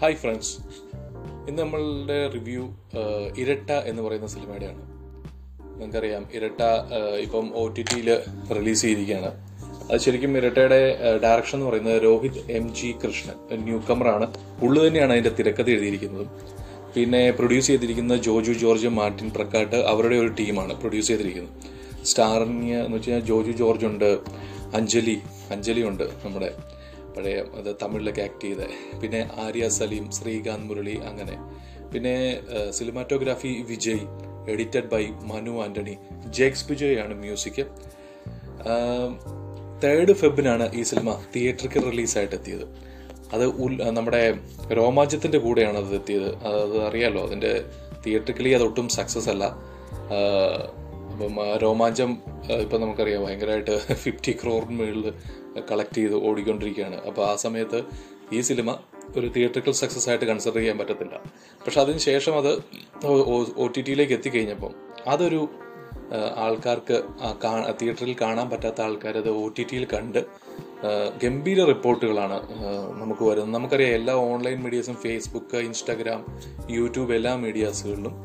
Hi friends ഇന്ന് നമ്മളുടെ review ഇരട്ട എന്ന് പറയുന്ന സിനിമയുടെയാണ്. നിങ്ങൾക്കറിയാം ഇരട്ട ഇപ്പം ഒ ടി ടിയിൽ റിലീസ് ചെയ്തിരിക്കുകയാണ്. അത് ശരിക്കും ഇരട്ടയുടെ ഡയറക്ഷൻ എന്ന് പറയുന്നത് Rohit M G Krishnan new കമറാണ് ഉള്ളു തന്നെയാണ് അതിന്റെ തിരക്കഥ എഴുതിയിരിക്കുന്നത്. പിന്നെ പ്രൊഡ്യൂസ് ചെയ്തിരിക്കുന്ന ജോജു ജോർജ് മാർട്ടിൻ പ്രക്കാട്ട് അവരുടെ ഒരു ടീമാണ് പ്രൊഡ്യൂസ് ചെയ്തിരിക്കുന്നത്. സ്റ്റാറിന് എന്ന് വെച്ച് കഴിഞ്ഞാൽ ജോജു ജോർജ് ഉണ്ട് അഞ്ജലി അഞ്ജലി ഉണ്ട് നമ്മുടെ പഴയ അത് തമിഴിലൊക്കെ ആക്ട് ചെയ്ത. പിന്നെ ആര്യ സലീം ശ്രീകാന്ത് മുരളി അങ്ങനെ. പിന്നെ cinematography Vijay edited by Manu Antony Jakes Bejoy ആണ് മ്യൂസിക് തേർഡ് ഫെബിനാണ് ഈ സിനിമ തിയേറ്ററിൽ റിലീസായിട്ട് എത്തിയത്. അത് നമ്മുടെ രോമാഞ്ചത്തിന്റെ കൂടെയാണ് അത് എത്തിയത്. അത് അറിയാലോ അതിന്റെ തിയേറ്ററിക്കലി അത് ഒട്ടും സക്സസ് അല്ല അപ്പം രോമാഞ്ചം ഇപ്പം നമുക്കറിയാം ഭയങ്കരമായിട്ട് ഫിഫ്റ്റി ക്രോറിന് മുകളിൽ കളക്ട് ചെയ്ത് ഓടിക്കൊണ്ടിരിക്കുകയാണ്. അപ്പോൾ ആ സമയത്ത് ഈ സിനിമ ഒരു തിയേറ്ററിക്കൽ സക്സസ് ആയിട്ട് കൺസിഡർ ചെയ്യാൻ പറ്റത്തില്ല. പക്ഷെ അതിന് ശേഷം അത് ഒ ടി ടിയിലേക്ക് എത്തിക്കഴിഞ്ഞപ്പം അതൊരു ആൾക്കാർക്ക് തിയേറ്ററിൽ കാണാൻ പറ്റാത്ത ആൾക്കാർ അത് ഒ ടി ടിയിൽ കണ്ട് ഗംഭീര റിപ്പോർട്ടുകളാണ് നമുക്ക് വരുന്നത്. നമുക്കറിയാം എല്ലാ ഓൺലൈൻ മീഡിയസും ഫേസ്ബുക്ക് ഇൻസ്റ്റാഗ്രാം യൂട്യൂബ് എല്ലാ മീഡിയാസുകളിലും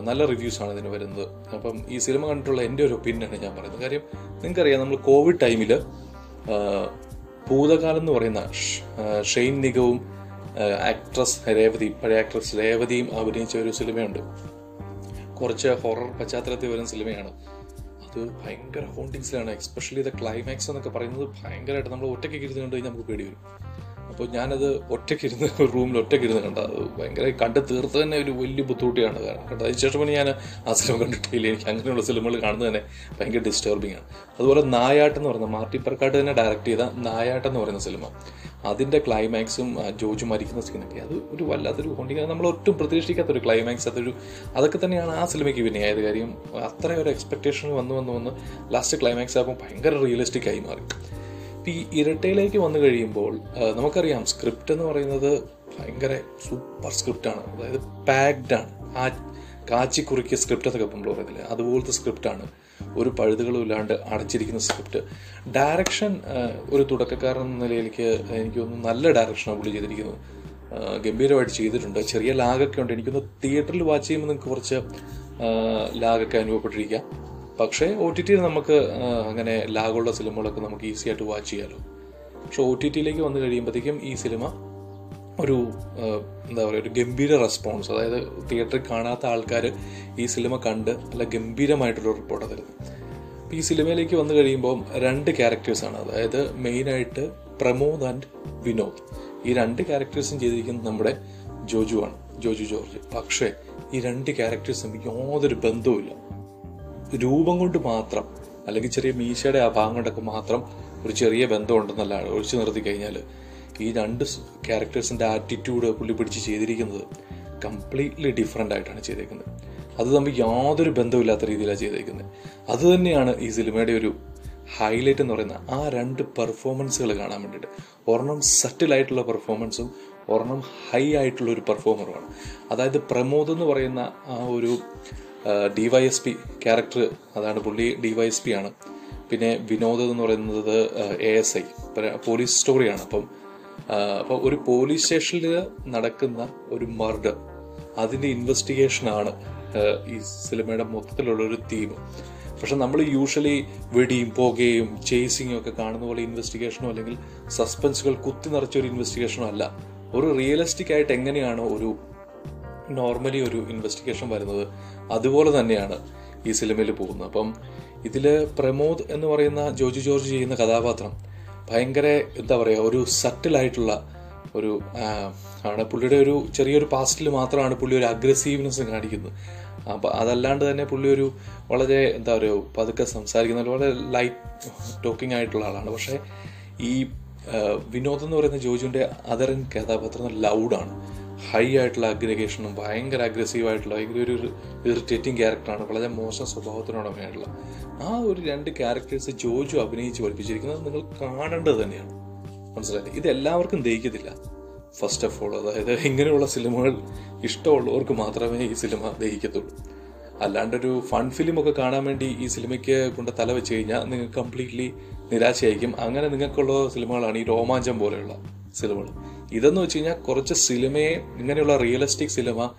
നല്ല റിവ്യൂസ് ആണ് ഇതിന് വരുന്നത്. അപ്പം ഈ സിനിമ കണ്ടിട്ടുള്ള എന്റെ ഒരു ഒപ്പീനിയനാണ് ഞാൻ പറയുന്നത്. കാര്യം നിങ്ങൾക്കറിയാം നമ്മൾ കോവിഡ് ടൈമിൽ ഭൂതകാലം എന്ന് പറയുന്ന ഷെയ്ൻ നിഗവും ആക്ട്രസ് രേവതി പഴയ ആക്ട്രസ് രേവതിയും അഭിനയിച്ച ഒരു സിനിമയുണ്ട്. കുറച്ച് ഹൊറർ പശ്ചാത്തലത്തിൽ വരുന്ന സിനിമയാണ്. അത് ഭയങ്കര ഹോണ്ടിങ്സിലാണ് എക്സ്പെഷ്യലി ദ ക്ലൈമാക്സ് എന്നൊക്കെ പറയുന്നത് ഭയങ്കരമായിട്ട് നമ്മൾ ഒറ്റയ്ക്ക് ഇരുന്ന് കഴിഞ്ഞാൽ നമുക്ക് പേടി വരും. അപ്പോൾ ഞാനത് ഒറ്റയ്ക്ക് ഇരുന്ന് റൂമിൽ ഒറ്റയ്ക്ക് ഇരുന്ന് കണ്ട. അത് ഭയങ്കര കണ്ട് തീർത്ത് തന്നെ ഒരു വലിയ ബുദ്ധിമുട്ടിയാണ് കാരണം. കണ്ടത് അതിന് ശേഷം പിന്നെ ഞാൻ ആ സിനിമ കണ്ടിട്ടില്ല. എനിക്ക് അങ്ങനെയുള്ള സിനിമകൾ കാണുന്നത് തന്നെ ഭയങ്കര ഡിസ്റ്റർബിംഗ് ആണ്. അതുപോലെ നായാട്ട് എന്ന് പറയുന്ന മാർട്ടി പ്രക്കാട്ട് തന്നെ ഡയറക്റ്റ് ചെയ്ത നായാട്ട് എന്ന് പറയുന്ന സിനിമ. അതിന്റെ ക്ലൈമാക്സും ജോജ് മരിക്കുന്ന സീനൊക്കെ അത് ഒരു വല്ലാത്തൊരു ഹോണ്ടിങ്. നമ്മൾ ഒട്ടും പ്രതീക്ഷിക്കാത്ത ഒരു ക്ലൈമാക്സ് അതൊരു അതൊക്കെ തന്നെയാണ് ആ സിനിമയ്ക്ക് പിന്നെ ആയത് കാര്യം അത്ര ഒരു എക്സ്പെക്ടേഷൻ വന്ന് വന്ന് വന്ന് ലാസ്റ്റ് ക്ലൈമാക്സ് ആകുമ്പോൾ ഭയങ്കര റിയലിസ്റ്റിക് ആയി മാറി. ഈ ഇരട്ടയിലേക്ക് വന്നു കഴിയുമ്പോൾ നമുക്കറിയാം സ്ക്രിപ്റ്റ് എന്ന് പറയുന്നത് ഭയങ്കര സൂപ്പർ സ്ക്രിപ്റ്റാണ് അതായത് പാക്ഡ് ആണ്. ആ കാച്ചി കുറുക്കിയ സ്ക്രിപ്റ്റ് എന്നൊക്കെ നമ്മൾ പറയുന്നില്ല? അതുപോലത്തെ സ്ക്രിപ്റ്റാണ് ഒരു പഴുതുകളും ഇല്ലാണ്ട് അടച്ചിരിക്കുന്ന സ്ക്രിപ്റ്റ് ഡയറക്ഷൻ ഒരു തുടക്കക്കാരൻ എന്ന നിലയിലേക്ക് എനിക്ക് തോന്നുന്നു നല്ല ഡയറക്ഷനാണ് പുള്ളി ചെയ്തിരിക്കുന്നത് ഗംഭീരമായിട്ട് ചെയ്തിട്ടുണ്ട്. ചെറിയ ലാഗൊക്കെ ഉണ്ട്. എനിക്കൊന്ന് തിയേറ്ററിൽ വാച്ച് ചെയ്യുമ്പോൾ നിങ്ങൾക്ക് കുറച്ച് ലാഗൊക്കെ അനുഭവപ്പെട്ടിരിക്കാം. പക്ഷേ ഒ ടി ടിയിൽ നമുക്ക് അങ്ങനെ ലാഗുള്ള സിനിമകളൊക്കെ നമുക്ക് ഈസി ആയിട്ട് വാച്ച് ചെയ്യാമല്ലോ പക്ഷെ ഒ ടി ടിയിലേക്ക് വന്നു കഴിയുമ്പോഴത്തേക്കും ഈ സിനിമ ഒരു എന്താ പറയുക ഒരു ഗംഭീര റെസ്പോൺസ്. അതായത് തിയേറ്ററിൽ കാണാത്ത ആൾക്കാർ ഈ സിനിമ കണ്ട് നല്ല ഗംഭീരമായിട്ടൊരു റിപ്പോർട്ട് തരുന്നു അപ്പോൾ ഈ സിനിമയിലേക്ക് വന്നു കഴിയുമ്പോൾ രണ്ട് ക്യാരക്ടേഴ്സാണ് അതായത് മെയിനായിട്ട് പ്രമോദ് ആൻഡ് വിനോദ്. ഈ രണ്ട് ക്യാരക്ടേഴ്സും ചെയ്തിരിക്കുന്നത് നമ്മുടെ ജോജു ആണ് ജോജു ജോർജ്. പക്ഷേ ഈ രണ്ട് ക്യാരക്ടേഴ്സും യാതൊരു ബന്ധവുമില്ല. രൂപം കൊണ്ട് മാത്രം അല്ലെങ്കിൽ ചെറിയ മീശയുടെ ആ ഭാഗം കൊണ്ടൊക്കെ മാത്രം ഒരു ചെറിയ ബന്ധമുണ്ടെന്നല്ല ഒഴിച്ചു നിർത്തി കഴിഞ്ഞാൽ ഈ രണ്ട് ക്യാരക്ടേഴ്സിന്റെ ആറ്റിറ്റ്യൂഡ് പുള്ളി പിടിച്ച് ചെയ്തിരിക്കുന്നത് കംപ്ലീറ്റ്ലി ഡിഫറെന്റ് ആയിട്ടാണ് ചെയ്തേക്കുന്നത്. അത് തമ്മിൽ യാതൊരു ബന്ധമില്ലാത്ത രീതിയിലാണ് ചെയ്തേക്കുന്നത്. അത് തന്നെയാണ് ഈ സിനിമയുടെ ഒരു ഹൈലൈറ്റ് എന്ന് പറയുന്ന ആ രണ്ട് പെർഫോമൻസുകൾ കാണാൻ വേണ്ടിയിട്ട്. ഒരെണ്ണം സറ്റിലായിട്ടുള്ള പെർഫോമൻസും ഒരെണ്ണം ഹൈ ആയിട്ടുള്ള ഒരു പെർഫോമറുമാണ് അതായത് പ്രമോദ് എന്ന് പറയുന്ന ആ ഒരു ഡിവൈഎസ്പി ക്യാരക്ടർ അതാണ് പുള്ളി ഡി വൈ എസ് പി ആണ്. പിന്നെ വിനോദ് എന്ന് പറയുന്നത് എ എസ് ഐ പോലീസ് സ്റ്റോറിയാണ് അപ്പം അപ്പോൾ ഒരു പോലീസ് സ്റ്റേഷനിൽ നടക്കുന്ന ഒരു മർഡർ അതിന്റെ ഇൻവെസ്റ്റിഗേഷൻ ആണ് ഈ സിനിമയുടെ മൊത്തത്തിലുള്ള ഒരു തീം പക്ഷെ നമ്മൾ യൂഷ്വലി വെടിയും പുകയും ചേസിങ്ങും ഒക്കെ കാണുന്ന പോലെ ഇൻവെസ്റ്റിഗേഷനോ അല്ലെങ്കിൽ സസ്പെൻസുകൾ കുത്തി നിറച്ച ഒരു ഇൻവെസ്റ്റിഗേഷനോ അല്ല. ഒരു റിയലിസ്റ്റിക് ആയിട്ട് എങ്ങനെയാണ് ഒരു നോർമലി ഒരു ഇൻവെസ്റ്റിഗേഷൻ വരുന്നത്? അതുപോലെ തന്നെയാണ് ഈ സിനിമയിൽ പോകുന്നത്. അപ്പം ഇതിൽ പ്രമോദ് എന്ന് പറയുന്ന ജോജി ജോർജ് ചെയ്യുന്ന കഥാപാത്രം ഭയങ്കര എന്താ പറയുക ഒരു സട്ടിലായിട്ടുള്ള ഒരു ആണ്. പുള്ളിയുടെ ഒരു ചെറിയൊരു പാസ്റ്റിൽ മാത്രമാണ് പുള്ളി ഒരു അഗ്രസീവ്നെസ് കാണിക്കുന്നത്. അപ്പം അതല്ലാണ്ട് തന്നെ പുള്ളി ഒരു വളരെ എന്താ പറയുക പതുക്കെ സംസാരിക്കുന്ന വളരെ ലൈറ്റ് ടോക്കിംഗ് ആയിട്ടുള്ള ആളാണ്. പക്ഷേ ഈ വിനോദം എന്ന് പറയുന്ന ജോജുവിന്റെ അതരൻ കഥാപാത്രം ലൗഡാണ് ഹൈ ആയിട്ടുള്ള അഗ്രഗേഷനും ഭയങ്കര അഗ്രസീവ് ആയിട്ടുള്ള ഭയങ്കര ഒരു ഇറിറ്റേറ്റിംഗ് ക്യാരക്ടറാണ് വളരെ മോശം സ്വഭാവത്തിനോടൊക്കെയായിട്ടുള്ള ആ ഒരു രണ്ട് ക്യാരക്ടേഴ്സ് ജോജു അഭിനയിച്ച് പഠിപ്പിച്ചിരിക്കുന്നത് നിങ്ങൾ കാണേണ്ടത് തന്നെയാണ്. മനസ്സിലായില്ലേ ഇത് എല്ലാവർക്കും ദഹിക്കത്തില്ല. ഫസ്റ്റ് ഓഫ് ഓൾ അതായത് ഇങ്ങനെയുള്ള സിനിമകൾ ഇഷ്ടമുള്ളവർക്ക് മാത്രമേ ഈ സിനിമ ദഹിക്കത്തുള്ളൂ. അല്ലാണ്ടൊരു ഫൺ ഫിലിം ഒക്കെ കാണാൻ വേണ്ടി ഈ സിനിമയ്ക്ക് കൊണ്ട് തല വെച്ച് കഴിഞ്ഞാൽ നിങ്ങൾക്ക് കംപ്ലീറ്റ്ലി നിരാശയായിരിക്കും. അങ്ങനെ നിങ്ങൾക്കുള്ള സിനിമകളാണ് ഈ രോമാഞ്ചം പോലെയുള്ള സിനിമകൾ. ഇതെന്ന് വെച്ച് കഴിഞ്ഞാൽ കുറച്ച് സിനിമയെ ഇങ്ങനെയുള്ള റിയലിസ്റ്റിക് സിനിമ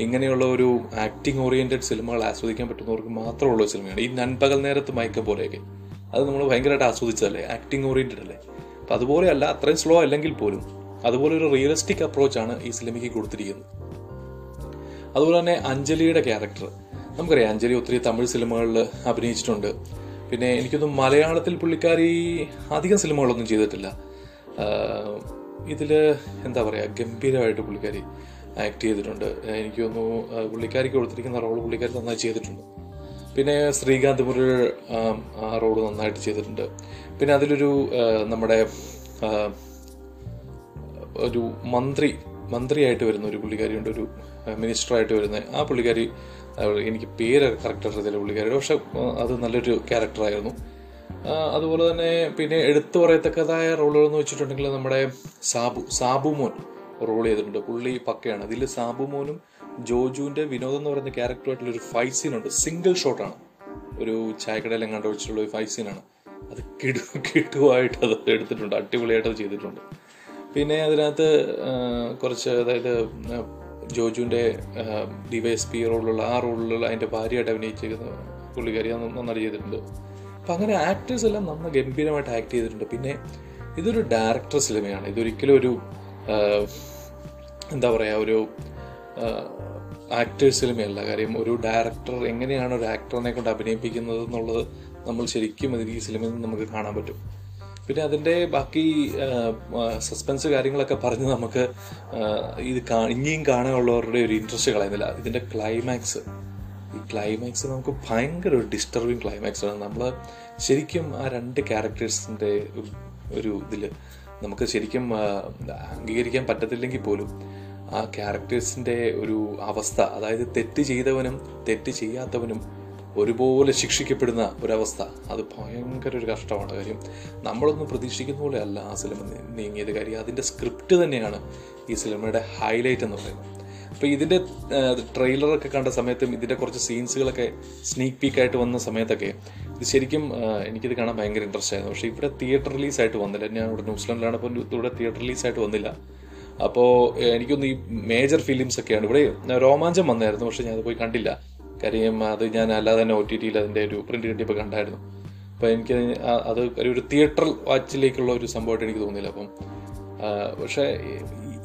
ഇങ്ങനെയുള്ള ഒരു ആക്ടിങ് ഓറിയന്റഡ് സിനിമകൾ ആസ്വദിക്കാൻ പറ്റുന്നവർക്ക് മാത്രമുള്ള സിനിമയാണ്. ഈ നൻപകൽ നേരത്ത് മയക്കം പോലെയൊക്കെ. അത് നമ്മൾ ഭയങ്കരമായിട്ട് ആസ്വദിച്ചതല്ലേ? ആക്ടിങ് ഓറിയന്റഡ് അല്ലേ? അപ്പം അതുപോലെയല്ല അത്രയും സ്ലോ അല്ലെങ്കിൽ പോലും അതുപോലെ ഒരു റിയലിസ്റ്റിക് അപ്രോച്ചാണ് ഈ സിനിമയ്ക്ക് കൊടുത്തിരിക്കുന്നത്. അതുപോലെ തന്നെ അഞ്ജലിയുടെ ക്യാരക്ടർ നമുക്കറിയാം അഞ്ജലി ഒത്തിരി തമിഴ് സിനിമകളിൽ അഭിനയിച്ചിട്ടുണ്ട്. പിന്നെ എനിക്കൊന്നും മലയാളത്തിൽ പുള്ളിക്കാരി അധികം സിനിമകളൊന്നും ചെയ്തിട്ടില്ല. ഇതിൽ എന്താ പറയുക ഗംഭീരമായിട്ട് പുള്ളിക്കാരി ആക്ട് ചെയ്തിട്ടുണ്ട്. എനിക്ക് തോന്നുന്നു പുള്ളിക്കാരിക്ക് കൊടുത്തിരിക്കുന്ന റോൾ പുള്ളിക്കാരി നന്നായി ചെയ്തിട്ടുണ്ട്. പിന്നെ ശ്രീകാന്ത് മുരൾ ആ റോൾ നന്നായിട്ട് ചെയ്തിട്ടുണ്ട്. പിന്നെ അതിലൊരു നമ്മുടെ ഒരു മന്ത്രി മന്ത്രിയായിട്ട് വരുന്ന ഒരു പുള്ളിക്കാരിയുണ്ട് ഒരു മിനിസ്റ്ററായിട്ട് വരുന്ന ആ പുള്ളിക്കാരി എനിക്ക് പേര് കറക്റ്റ് അറിയത്തില്ല പുള്ളിക്കാരിയുടെ പക്ഷെ അത് നല്ലൊരു ക്യാരക്ടറായിരുന്നു അതുപോലെ തന്നെ പിന്നെ എടുത്തു പറയത്തക്കതായ റോളുകൾ എന്ന് വെച്ചിട്ടുണ്ടെങ്കിൽ നമ്മുടെ സാബു സാബു മോൻ റോൾ ചെയ്തിട്ടുണ്ട്. പുള്ളി പക്കയാണ്. അതിൽ സാബു മോനും ജോജുവിന്റെ വിനോദം എന്ന് പറയുന്ന ക്യാരക്ടറുമായിട്ടുള്ള ഒരു ഫൈറ്റ് സീനുണ്ട് സിംഗിൾ ഷോട്ടാണ് ഒരു ചായക്കടയിലും കണ്ടു വെച്ചിട്ടുള്ള ഒരു ഫൈറ്റ് സീനാണ് അത് കിടു കിടുവായിട്ട് അത് എടുത്തിട്ടുണ്ട്. അടിപൊളിയായിട്ട് അത് ചെയ്തിട്ടുണ്ട്. പിന്നെ അതിനകത്ത് കുറച്ച് അതായത് ജോജുവിന്റെ ഡി വൈ എസ് പി റോളിലുള്ള ആ റോളിലുള്ള അതിന്റെ ഭാര്യയായിട്ട് അഭിനയിച്ചിരിക്കുന്ന പുള്ളിക്കാരി അത് നന്നായിട്ട് ചെയ്തിട്ടുണ്ട്. അപ്പം അങ്ങനെ ആക്ടേഴ്സ് എല്ലാം നന്ന ഗംഭീരമായിട്ട് ആക്ട് ചെയ്തിട്ടുണ്ട്. പിന്നെ ഇതൊരു ഡയറക്ടർ സിനിമയാണ്. ഇതൊരിക്കലും ഒരു എന്താ പറയുക ഒരു ആക്ടേഴ്സ് സിനിമയല്ല. കാര്യം ഒരു ഡയറക്ടർ എങ്ങനെയാണ് ഒരു ആക്ടറിനെ കൊണ്ട് അഭിനയിപ്പിക്കുന്നത് എന്നുള്ളത് നമ്മൾ ശരിക്കും അതിൽ ഈ സിനിമയിൽ നിന്ന് നമുക്ക് കാണാൻ പറ്റും. പിന്നെ അതിന്റെ ബാക്കി സസ്പെൻസ് കാര്യങ്ങളൊക്കെ പറഞ്ഞ് നമുക്ക് ഇത് ഇനിയും കാണാനുള്ളവരുടെ ഒരു ഇൻട്രസ്റ്റ് കളയുന്നില്ല. ഇതിന്റെ ക്ലൈമാക്സ് ക്ലൈമാക്സ് നമുക്ക് ഭയങ്കര ഒരു ഡിസ്റ്റർബിങ് ക്ലൈമാക്സ് ആണ്. നമ്മൾ ശരിക്കും ആ രണ്ട് ക്യാരക്ടേഴ്സിന്റെ ഒരു ഇതിൽ നമുക്ക് ശരിക്കും അംഗീകരിക്കാൻ പറ്റത്തില്ലെങ്കിൽ പോലും ആ ക്യാരക്ടേഴ്സിന്റെ ഒരു അവസ്ഥ അതായത് തെറ്റ് ചെയ്തവനും തെറ്റ് ചെയ്യാത്തവനും ഒരുപോലെ ശിക്ഷിക്കപ്പെടുന്ന ഒരവസ്ഥ അത് ഭയങ്കര ഒരു കഷ്ടമാണ് കാര്യം. നമ്മളൊന്നും പ്രതീക്ഷിക്കുന്ന പോലെ അല്ല ആ സിനിമ നീങ്ങിയത് കാര്യം. അതിന്റെ സ്ക്രിപ്റ്റ് തന്നെയാണ് ഈ സിനിമയുടെ ഹൈലൈറ്റ് എന്ന് പറയുന്നത്. അപ്പോൾ ഇതിന്റെ ട്രെയിലറൊക്കെ കണ്ട സമയത്തും ഇതിന്റെ കുറച്ച് സീൻസുകളൊക്കെ സ്നീക്ക് പീക്കായിട്ട് വന്ന സമയത്തൊക്കെ ഇത് ശരിക്കും എനിക്കിത് കാണാൻ ഭയങ്കര ഇൻട്രസ്റ്റ് ആയിരുന്നു. പക്ഷേ ഇവിടെ തിയേറ്റർ റിലീസ് ആയിട്ട് വന്നില്ല. ഞാൻ ഇവിടെ ന്യൂസിലാൻഡിലാണ് അപ്പോൾ ഇവിടെ തിയേറ്റർ റിലീസ് ആയിട്ട് വന്നില്ല. അപ്പോൾ എനിക്കൊന്ന് ഈ മേജർ ഫിലിംസ് ഒക്കെയാണ്. ഇവിടെ രോമാഞ്ചം വന്നായിരുന്നു പക്ഷേ ഞാൻ അത് പോയി കണ്ടില്ല. കാര്യം അത് ഞാൻ അല്ലാതെ തന്നെ ഒ ടി ടിയിൽ അതിന്റെ ഒരു പ്രിന്റ് കിട്ടിയപ്പോൾ കണ്ടായിരുന്നു. അപ്പോൾ എനിക്ക് അത് ഒരു തിയേറ്റർ വാച്ചിലേക്കുള്ള ഒരു സംഭവമായിട്ട് എനിക്ക് തോന്നിയില്ല. അപ്പം പക്ഷേ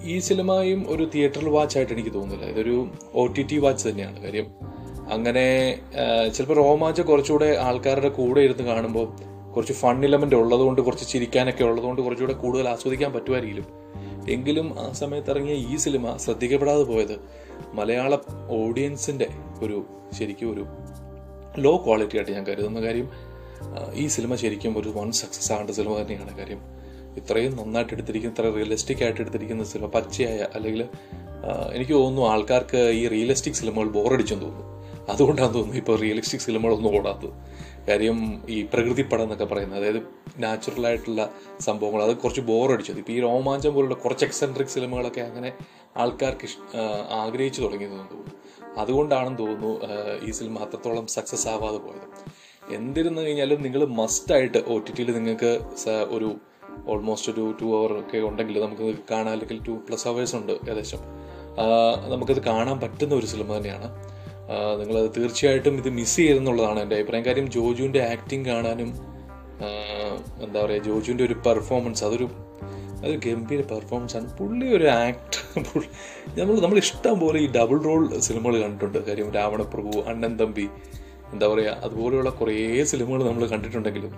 ഈ- സിനിമയും ഒരു തിയേറ്ററിൽ വാച്ചായിട്ട് എനിക്ക് തോന്നുന്നില്ല. ഇതൊരു ഒ ടി ടി വാച്ച് തന്നെയാണ്. കാര്യം അങ്ങനെ ചിലപ്പോൾ രോമാഞ്ചം കുറച്ചുകൂടെ ആൾക്കാരുടെ കൂടെ ഇരുന്ന് കാണുമ്പോൾ കുറച്ച് ഫൺ ഇലമെന്റ് ഉള്ളതുകൊണ്ട് കുറച്ച് ചിരിക്കാനൊക്കെ ഉള്ളതുകൊണ്ട് കുറച്ചുകൂടെ കൂടുതൽ ആസ്വദിക്കാൻ പറ്റുമായിരിക്കും. എങ്കിലും ആ സമയത്ത് ഇറങ്ങിയ ഈ സിനിമ ശ്രദ്ധിക്കപ്പെടാതെ പോയത് മലയാള ഓഡിയൻസിന്റെ ഒരു ശരിക്കും ഒരു ലോ ക്വാളിറ്റി ആയിട്ട് ഞാൻ കരുതുന്ന കാര്യം ഈ സിനിമ ശരിക്കും ഒരു വൺ സക്സസ് ആകേണ്ട സിനിമ തന്നെയാണ്. കാര്യം ഇത്രയും നന്നായിട്ട് എടുത്തിരിക്കുന്ന ഇത്ര റിയലിസ്റ്റിക് ആയിട്ട് എടുത്തിരിക്കുന്ന സിനിമ പച്ചയായ അല്ലെങ്കിൽ എനിക്ക് തോന്നുന്നു ആൾക്കാർക്ക് ഈ റിയലിസ്റ്റിക് സിനിമകൾ ബോറടിച്ചെന്ന് തോന്നുന്നു. അതുകൊണ്ടാണ് തോന്നുന്നു ഇപ്പോൾ റിയലിസ്റ്റിക് സിനിമകളൊന്നും ഓടാത്തത്. കാര്യം ഈ പ്രകൃതി പടം എന്നൊക്കെ പറയുന്നത് അതായത് നാച്ചുറൽ ആയിട്ടുള്ള സംഭവങ്ങൾ അത് കുറച്ച് ബോറടിച്ചത്. ഇപ്പോൾ ഈ രോമാഞ്ചം പോലുള്ള കുറച്ച് എക്സെൻട്രിക് സിനിമകളൊക്കെ അങ്ങനെ ആൾക്കാർക്ക് ആഗ്രഹിച്ചു തുടങ്ങിയതെന്ന് തോന്നുന്നു. അതുകൊണ്ടാണെന്ന് തോന്നുന്നു ഈ സിനിമ അത്രത്തോളം സക്സസ് ആവാതെ പോയത്. എന്തിരുന്നു കഴിഞ്ഞാലും നിങ്ങൾ മസ്റ്റായിട്ട് ഒ ടി ടിയിൽ നിങ്ങൾക്ക് ഒരു ഓൾമോസ്റ്റ് ഒരു ടു അവർ ഒക്കെ ഉണ്ടെങ്കിൽ നമുക്ക് കാണാൻ അല്ലെങ്കിൽ ടു പ്ലസ് അവേഴ്സ് ഉണ്ട് ഏകദേശം. നമുക്കത് കാണാൻ പറ്റുന്ന ഒരു സിനിമ തന്നെയാണ്. നിങ്ങളത് തീർച്ചയായിട്ടും ഇത് മിസ് ചെയ്തെന്നുള്ളതാണ് എന്റെ അഭിപ്രായം. കാര്യം ജോജുവിന്റെ ആക്ടിങ് കാണാനും എന്താ പറയുക ജോജുവിന്റെ ഒരു പെർഫോമൻസ് അതൊരു അതൊരു ഗംഭീര പെർഫോമൻസ് ആണ്. പുള്ളി ഒരു ആക്ടർ നമ്മൾ നമ്മൾ ഇഷ്ടം പോലെ ഈ ഡബിൾ റോൾ സിനിമകൾ കണ്ടിട്ടുണ്ട്. കാര്യം രാവണപ്രഭു അണ്ണൻ തമ്പി എന്താ പറയുക അതുപോലെയുള്ള കുറേ സിനിമകൾ നമ്മൾ കണ്ടിട്ടുണ്ടെങ്കിലും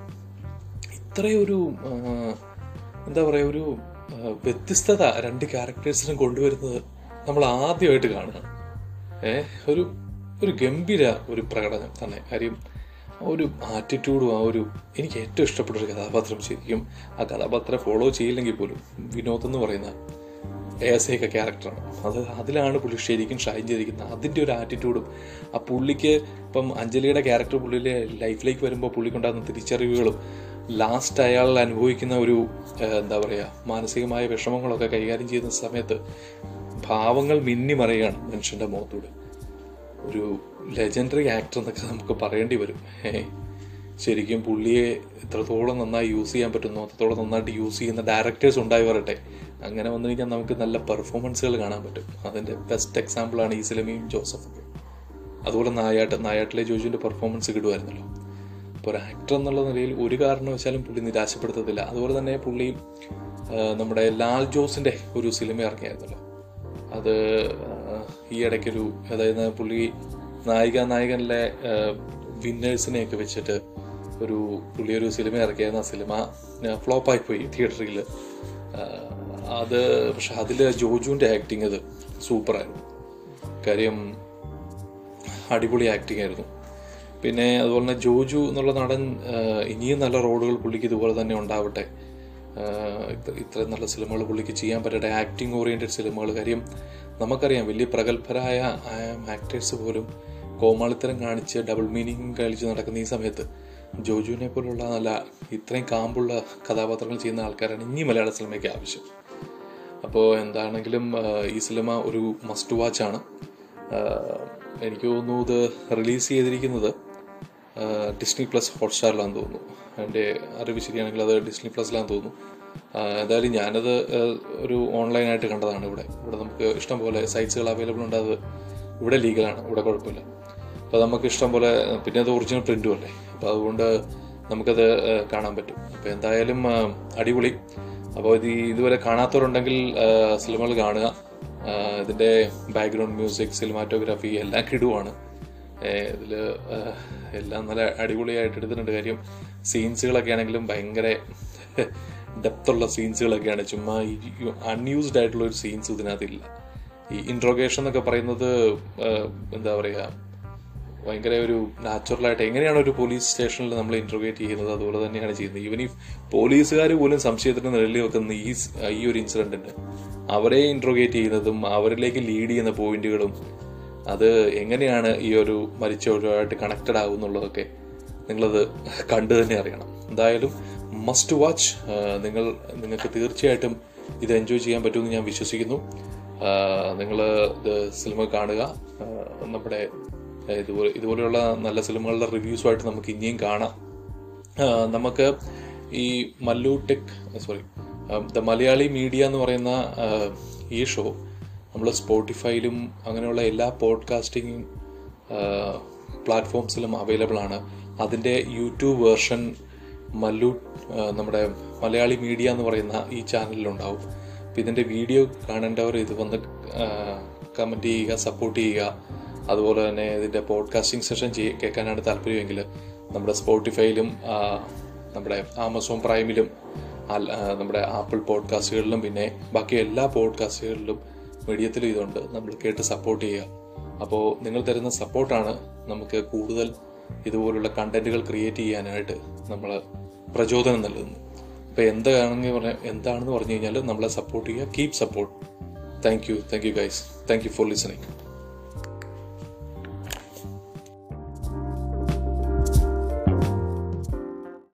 ഇത്രയൊരു എന്താ പറയുക ഒരു വ്യത്യസ്തത രണ്ട് ക്യാരക്ടേഴ്സിനും കൊണ്ടുവരുന്നത് നമ്മൾ ആദ്യമായിട്ട് കാണുകയാണ് ഏ ഒരു ഒരു ഗംഭീര ഒരു പ്രകടനം തന്നെ. കാര്യം ഒരു ആറ്റിറ്റ്യൂഡും ആ ഒരു എനിക്ക് ഏറ്റവും ഇഷ്ടപ്പെട്ട ഒരു കഥാപാത്രം ശരിക്കും ആ കഥാപാത്രം ഫോളോ ചെയ്യില്ലെങ്കിൽ പോലും വിനോദ് എന്ന് പറയുന്ന ഏസയൊക്കെ ക്യാരക്ടറാണ് അത് അതിലാണ് പുള്ളി ശരിക്കും ഷൈൻ ചെയ്തിരിക്കുന്നത്. അതിന്റെ ഒരു ആറ്റിറ്റ്യൂഡും ആ പുള്ളിക്ക് ഇപ്പം അഞ്ജലിയുടെ ക്യാരക്ടർ പുള്ളിയിലെ ലൈഫിലേക്ക് വരുമ്പോൾ പുള്ളിക്കുണ്ടാകുന്ന തിരിച്ചറിവുകളും ലാസ്റ്റ് അയാൾ അനുഭവിക്കുന്ന ഒരു എന്താ പറയുക മാനസികമായ വിഷമങ്ങളൊക്കെ കൈകാര്യം ചെയ്യുന്ന സമയത്ത് ഭാവങ്ങൾ മിന്നിമറിയുകയാണ് മനുഷ്യന്റെ മുഖത്തൂടെ. ഒരു ലെജൻഡറി ആക്ടർ എന്നൊക്കെ നമുക്ക് പറയേണ്ടി വരും. ശരിക്കും പുള്ളിയെ എത്രത്തോളം നന്നായി യൂസ് ചെയ്യാൻ പറ്റുന്നു അത്രത്തോളം നന്നായിട്ട് യൂസ് ചെയ്യുന്ന ഡയറക്ടേഴ്സ് ഉണ്ടായി വരട്ടെ. അങ്ങനെ വന്നു കഴിഞ്ഞാൽ നമുക്ക് നല്ല പെർഫോമൻസുകൾ കാണാൻ പറ്റും. അതിന്റെ ബെസ്റ്റ് എക്സാമ്പിളാണ് ഈ സിനിമയും ജോസഫും അതുപോലെ നായാട്ട് നായാട്ടിലെ ജോജുവിന്റെ പെർഫോമൻസ് കിടുമായിരുന്നല്ലോ അപ്പോൾ ഒരു ആക്ടർ എന്നുള്ള നിലയിൽ ഒരു കാരണവശാലും പുള്ളി നിരാശപ്പെടുത്തത്തില്ല. അതുപോലെ തന്നെ പുള്ളി നമ്മുടെ ലാൽ ജോസിന്റെ ഒരു സിനിമ ഇറങ്ങിയായിരുന്നല്ലോ. അത് ഈ ഇടയ്ക്കൊരു അതായത് പുള്ളി നായിക നായകനിലെ വിന്നേഴ്സിനെയൊക്കെ വെച്ചിട്ട് ഒരു പുള്ളി ഒരു സിനിമ ഇറക്കിയായിരുന്നു ആ സിനിമ ഫ്ലോപ്പായി പോയി തിയേറ്ററിൽ. അത് പക്ഷെ അതിൽ ജോജുവിന്റെ ആക്ടിങ് അത് സൂപ്പറായിരുന്നു. കാര്യം അടിപൊളി ആക്ടിങ് ആയിരുന്നു. പിന്നെ അതുപോലെ തന്നെ ജോജു എന്നുള്ള നടൻ ഇനിയും നല്ല റോളുകൾ പുള്ളിക്ക് ഇതുപോലെ തന്നെ ഉണ്ടാവട്ടെ. ഇത്ര- ഇത്രയും നല്ല സിനിമകൾ പുള്ളിക്ക് ചെയ്യാൻ പറ്റട്ടെ. ആക്ടിങ് ഓറിയന്റഡ് സിനിമകൾ. കാര്യം നമുക്കറിയാം വലിയ പ്രഗത്ഭരായ ആക്ടേഴ്സ് പോലും കോമാളിത്തരം കാണിച്ച് ഡബിൾ മീനിങ് കളിച്ച് നടക്കുന്ന ഈ സമയത്ത് ജോജുവിനെ പോലുള്ള നല്ല ഇത്രയും കാമ്പുള്ള കഥാപാത്രങ്ങൾ ചെയ്യുന്ന ആൾക്കാരാണ് ഇനി മലയാള സിനിമയ്ക്ക് ആവശ്യം. അപ്പോൾ എന്താണെങ്കിലും ഈ സിനിമ ഒരു മസ്റ്റ് വാച്ച് ആണ്. എനിക്ക് തോന്നുന്നു ഇത് റിലീസ് ചെയ്തിരിക്കുന്നത് ഡിസ്നി പ്ലസ് ഹോട്ട്സ്റ്റാറിലാണെന്ന് തോന്നുന്നു. എന്റെ അറിവ് ശരിയാണെങ്കിൽ അത് ഡിസ്നി പ്ലസ്സിലാന്ന് തോന്നുന്നു. എന്തായാലും ഞാനത് ഒരു ഓൺലൈനായിട്ട് കണ്ടതാണ് ഇവിടെ. ഇവിടെ നമുക്ക് ഇഷ്ടം പോലെ സൈറ്റ്സുകൾ അവൈലബിൾ ഉണ്ട്. അത് ഇവിടെ ലീഗലാണ്. ഇവിടെ കുഴപ്പമില്ല. അപ്പോൾ നമുക്ക് ഇഷ്ടം പോലെ പിന്നെ അത് ഒറിജിനൽ പ്രിന്റും അല്ലേ? അപ്പോൾ അതുകൊണ്ട് നമുക്കത് കാണാൻ പറ്റും. അപ്പോൾ എന്തായാലും അടിപൊളി. അപ്പോൾ ഇത് ഇതുവരെ കാണാത്തവരുണ്ടെങ്കിൽ സിനിമകൾ കാണുക. ഇതിന്റെ ബാക്ക്ഗ്രൗണ്ട് മ്യൂസിക് സിനിമാറ്റോഗ്രാഫി എല്ലാം കിടുവാണ്. ഇതിൽ എല്ലാം നല്ല അടിപൊളിയായിട്ട് എടുത്തിട്ടുണ്ട്. കാര്യം സീൻസുകളൊക്കെ ആണെങ്കിലും ഭയങ്കര ഡെപ്തുള്ള സീൻസുകളൊക്കെയാണ് ചുമ്മാ ഈ അൺയൂസ്ഡ് ആയിട്ടുള്ള ഒരു സീൻസ് ഇതിനകത്തില്ല. ഈ ഇൻട്രോഗേഷൻ എന്നൊക്കെ പറയുന്നത് എന്താ പറയുക ഭയങ്കര ഒരു നാച്ചുറലായിട്ട് എങ്ങനെയാണ് ഒരു പോലീസ് സ്റ്റേഷനിൽ നമ്മൾ ഇൻട്രോഗേറ്റ് ചെയ്യുന്നത്? അതുപോലെ തന്നെയാണ് ചെയ്യുന്നത്. ഈവൻ ഈ പോലീസുകാർ പോലും സംശയത്തിന് നിഴലിൽ വെക്കുന്ന ഈ ഈ ഒരു ഇൻസിഡന്റിന് അവരെ ഇൻട്രോഗേറ്റ് ചെയ്യുന്നതും അവരിലേക്ക് ലീഡ് ചെയ്യുന്ന പോയിന്റുകളും അത് എങ്ങനെയാണ് ഈ ഒരു മരിച്ചവരുമായിട്ട് കണക്റ്റഡ് ആകുന്നുള്ളതൊക്കെ നിങ്ങളത് കണ്ടു തന്നെ അറിയണം. എന്തായാലും മസ്റ്റ് വാച്ച് നിങ്ങൾ നിങ്ങൾക്ക് തീർച്ചയായിട്ടും ഇത് എൻജോയ് ചെയ്യാൻ പറ്റുമെന്ന് ഞാൻ വിശ്വസിക്കുന്നു. നിങ്ങൾ സിനിമ കാണുക. നമ്മുടെ ഇതുപോലെ ഇതുപോലെയുള്ള നല്ല സിനിമകളുടെ റിവ്യൂസുമായിട്ട് നമുക്ക് ഇനിയും കാണാം. നമുക്ക് ഈ Mallu tech sorry the Malayali media എന്ന് പറയുന്ന ഈ ഷോ നമ്മൾ സ്പോട്ടിഫൈയിലും അങ്ങനെയുള്ള എല്ലാ പോഡ്കാസ്റ്റിംഗ് പ്ലാറ്റ്ഫോംസിലും അവൈലബിൾ ആണ്. അതിന്റെ യൂട്യൂബ് വേർഷൻ മല്ലു നമ്മുടെ മലയാളി മീഡിയ എന്ന് പറയുന്ന ഈ ചാനലിലുണ്ടാവും. അപ്പം ഇതിന്റെ വീഡിയോ കാണേണ്ടവർ ഇത് വന്ന് കമന്റ് ചെയ്യുക സപ്പോർട്ട് ചെയ്യുക. അതുപോലെ തന്നെ ഇതിന്റെ പോഡ്കാസ്റ്റിംഗ് സെഷൻ ചെയ്യ കേൾക്കാനാണ് താല്പര്യമെങ്കിൽ നമ്മുടെ സ്പോട്ടിഫൈയിലും നമ്മുടെ ആമസോൺ പ്രൈമിലും നമ്മുടെ ആപ്പിൾ പോഡ്കാസ്റ്റുകളിലും പിന്നെ ബാക്കി എല്ലാ പോഡ്കാസ്റ്റുകളിലും മീഡിയത്തിലും ഇതുണ്ട്. നമ്മൾ കേട്ട് സപ്പോർട്ട് ചെയ്യുക. അപ്പോൾ നിങ്ങൾ തരുന്ന സപ്പോർട്ടാണ് നമുക്ക് കൂടുതൽ ഇതുപോലുള്ള കണ്ടന്റുകൾ ക്രിയേറ്റ് ചെയ്യാനായിട്ട് നമ്മൾ പ്രചോദനം നൽകുന്നു അപ്പോൾ എന്താണെങ്കിൽ പറഞ്ഞാൽ എന്താണെന്ന് പറഞ്ഞു കഴിഞ്ഞാൽ നമ്മളെ സപ്പോർട്ട് ചെയ്യുക. Keep support thank you thank you guys thank you for listening